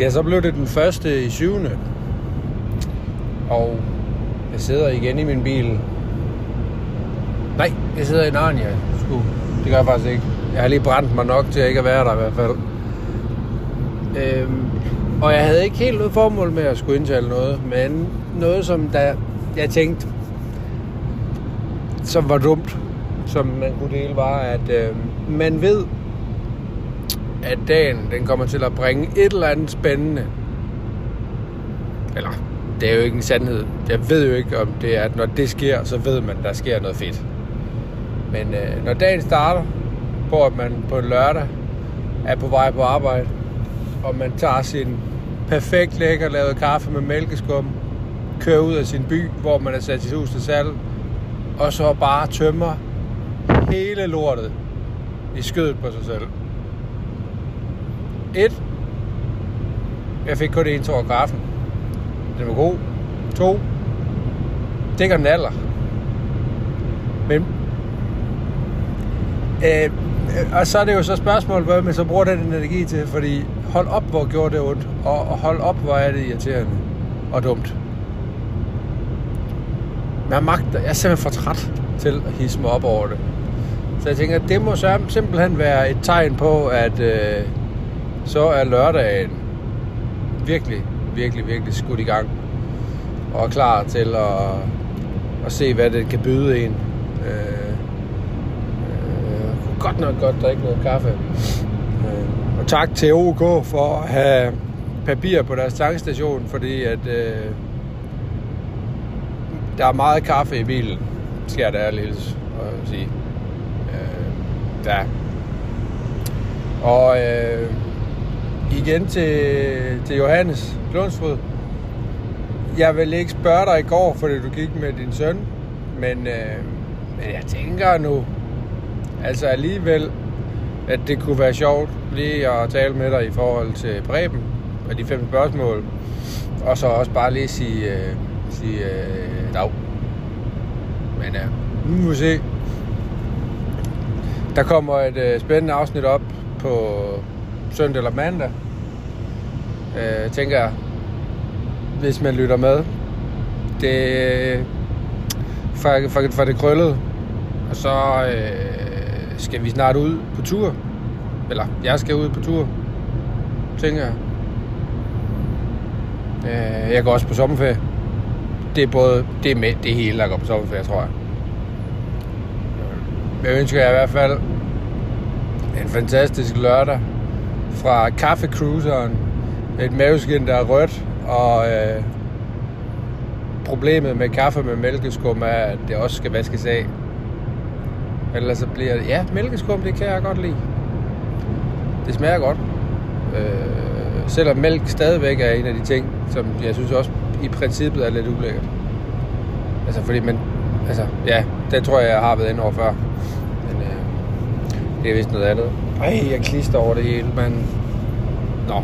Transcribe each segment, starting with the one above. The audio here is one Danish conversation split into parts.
Ja, så blev det den første i syvende. Og jeg sidder igen i min bil. Nej, jeg sidder i Narnia. Sku. Det gør jeg faktisk ikke. Jeg har lige brændt mig nok til at ikke at være der i hvert fald. Øhm, og jeg havde ikke helt noget formål med at skulle indtale noget, men noget, som der, jeg tænkte, som var dumt, som man kunne dele, var, at øh, man ved, at dagen den kommer til at bringe et eller andet spændende. Eller, det er jo ikke en sandhed. Jeg ved jo ikke, om det er, at når det sker, så ved man, at der sker noget fedt. Men øh, når dagen starter, hvor man på en lørdag er på vej på arbejde, og man tager sin perfekt lækker lavet kaffe med mælkeskum, kører ud af sin by, hvor man er sat sit hus til salg, og så bare tømmer hele lortet i skødet på sig selv. Et. Jeg fik kun en tår kaffen. Den var god. To. Det gør den alder. Men øh, øh og så er det jo så spørgsmålet, hvad man så bruger den energi til, fordi hold op, hvor gjorde det ondt, og, hold op, hvor er det irriterende og dumt. Men jeg magter, jeg er simpelthen for træt til at hisse mig op over det. Så jeg tænker, at det må simpelthen være et tegn på, at øh, så er lørdagen virkelig, virkelig, virkelig skudt i gang. Og er klar til at, at se, hvad det kan byde en. Øh, øh, godt nok godt drikke noget kaffe. Øh, og tak til OK for at have papir på deres tankstation, fordi at øh, der er meget kaffe i bilen, skal jeg da ærligt at sige. Øh, ja. Og øh, igen til, til Johannes Lundsrud. Jeg vil ikke spørge dig i går, fordi du gik med din søn, men, øh, men jeg tænker nu, altså alligevel, at det kunne være sjovt lige at tale med dig i forhold til Preben og de fem spørgsmål, og så også bare lige sige, øh, sige øh, dag. Men ja, nu må vi se. Der kommer et øh, spændende afsnit op på søndag eller mandag. Øh, tænker jeg, hvis man lytter med. Det for, for, for det krøllede. Og så øh, skal vi snart ud på tur. Eller jeg skal ud på tur, tænker jeg. Øh, jeg går også på sommerferie. Det er både det er med det hele, der går på sommerferie, tror jeg. Jeg ønsker jer i hvert fald en fantastisk lørdag fra kaffecruiseren. Et maveskin, der er rødt, og øh, problemet med kaffe med mælkeskum er, at det også skal vaskes af. Ellers så bliver det... Ja, mælkeskum, det kan jeg godt lide. Det smager godt. Øh, selvom mælk stadigvæk er en af de ting, som jeg synes også i princippet er lidt ulækkert. Altså fordi man... Altså, ja, det tror jeg, jeg har været inde over før. Det er vist noget andet. Ej, jeg klister over det hele, men... Nå.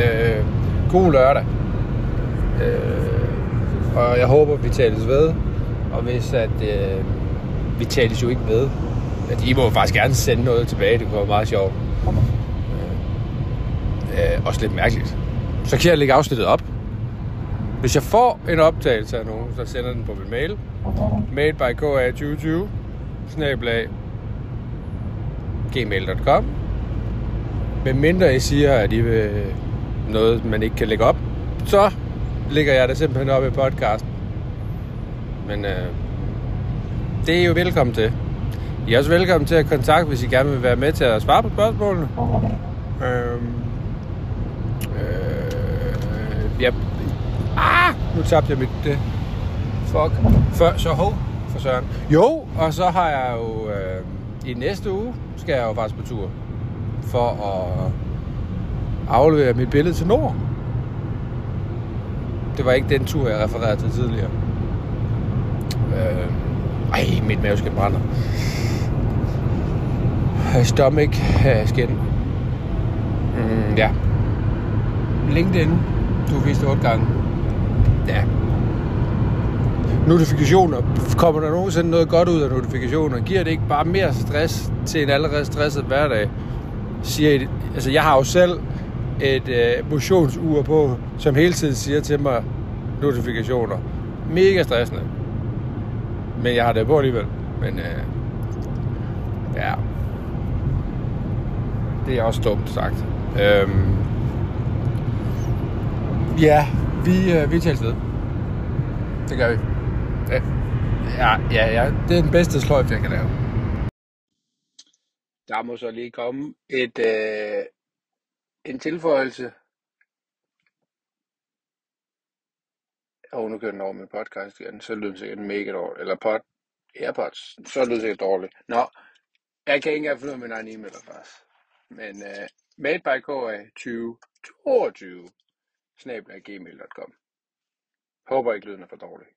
Øh, god lørdag. Øh, og jeg håber, vi tales ved. Og hvis at... Øh, vi tales jo ikke ved. At I må faktisk gerne sende noget tilbage. Det kunne være meget sjovt. Øh, øh også lidt mærkeligt. Så kan jeg lægge afsnittet op. Hvis jeg får en optagelse af nogen, så sender den på min mail. Made by KA2020 snablag gmail.com Men mindre I siger, at I vil noget, man ikke kan lægge op, så lægger jeg det simpelthen op i podcasten. Men øh, det er I jo velkommen til. I er også velkommen til at kontakte, hvis I gerne vil være med til at svare på spørgsmålene. Øh, øh, ja. Ah, nu tabte jeg mit... Det. Fuck. Før, så hov, for søren. Jo, og så har jeg jo... Øh, I næste uge skal jeg jo faktisk på tur. For at aflevere mit billede til Nord. Det var ikke den tur, jeg refererede til tidligere. Øh, ej, mit maveskin brænder. Stomach skin. Mm, ja. LinkedIn. Du har vist otte gange. Ja. Notifikationer. Kommer der nogensinde noget godt ud af notifikationer? Giver det ikke bare mere stress til en allerede stresset hverdag? Siger I, altså jeg har jo selv et øh, motionsur på, som hele tiden siger til mig notifikationer. Mega stressende. Men jeg har det på alligevel. Men øh, ja, det er også dumt sagt. Øhm, ja, vi, øh, vi tager sted. Det gør vi. Ja, ja, ja, det er den bedste sløjf, jeg kan lave. Der må så lige komme et, øh, en tilføjelse. Og nu kører den over med podcast igen, så lyder det sikkert mega dårligt. Eller pod, Airpods, så lyder det sikkert dårligt. Nå, jeg kan ikke engang finde ud af min egen e-mailadresse. Men uh, made by KA 2022 snabla gmail.com. Håber ikke lyden er for dårlig.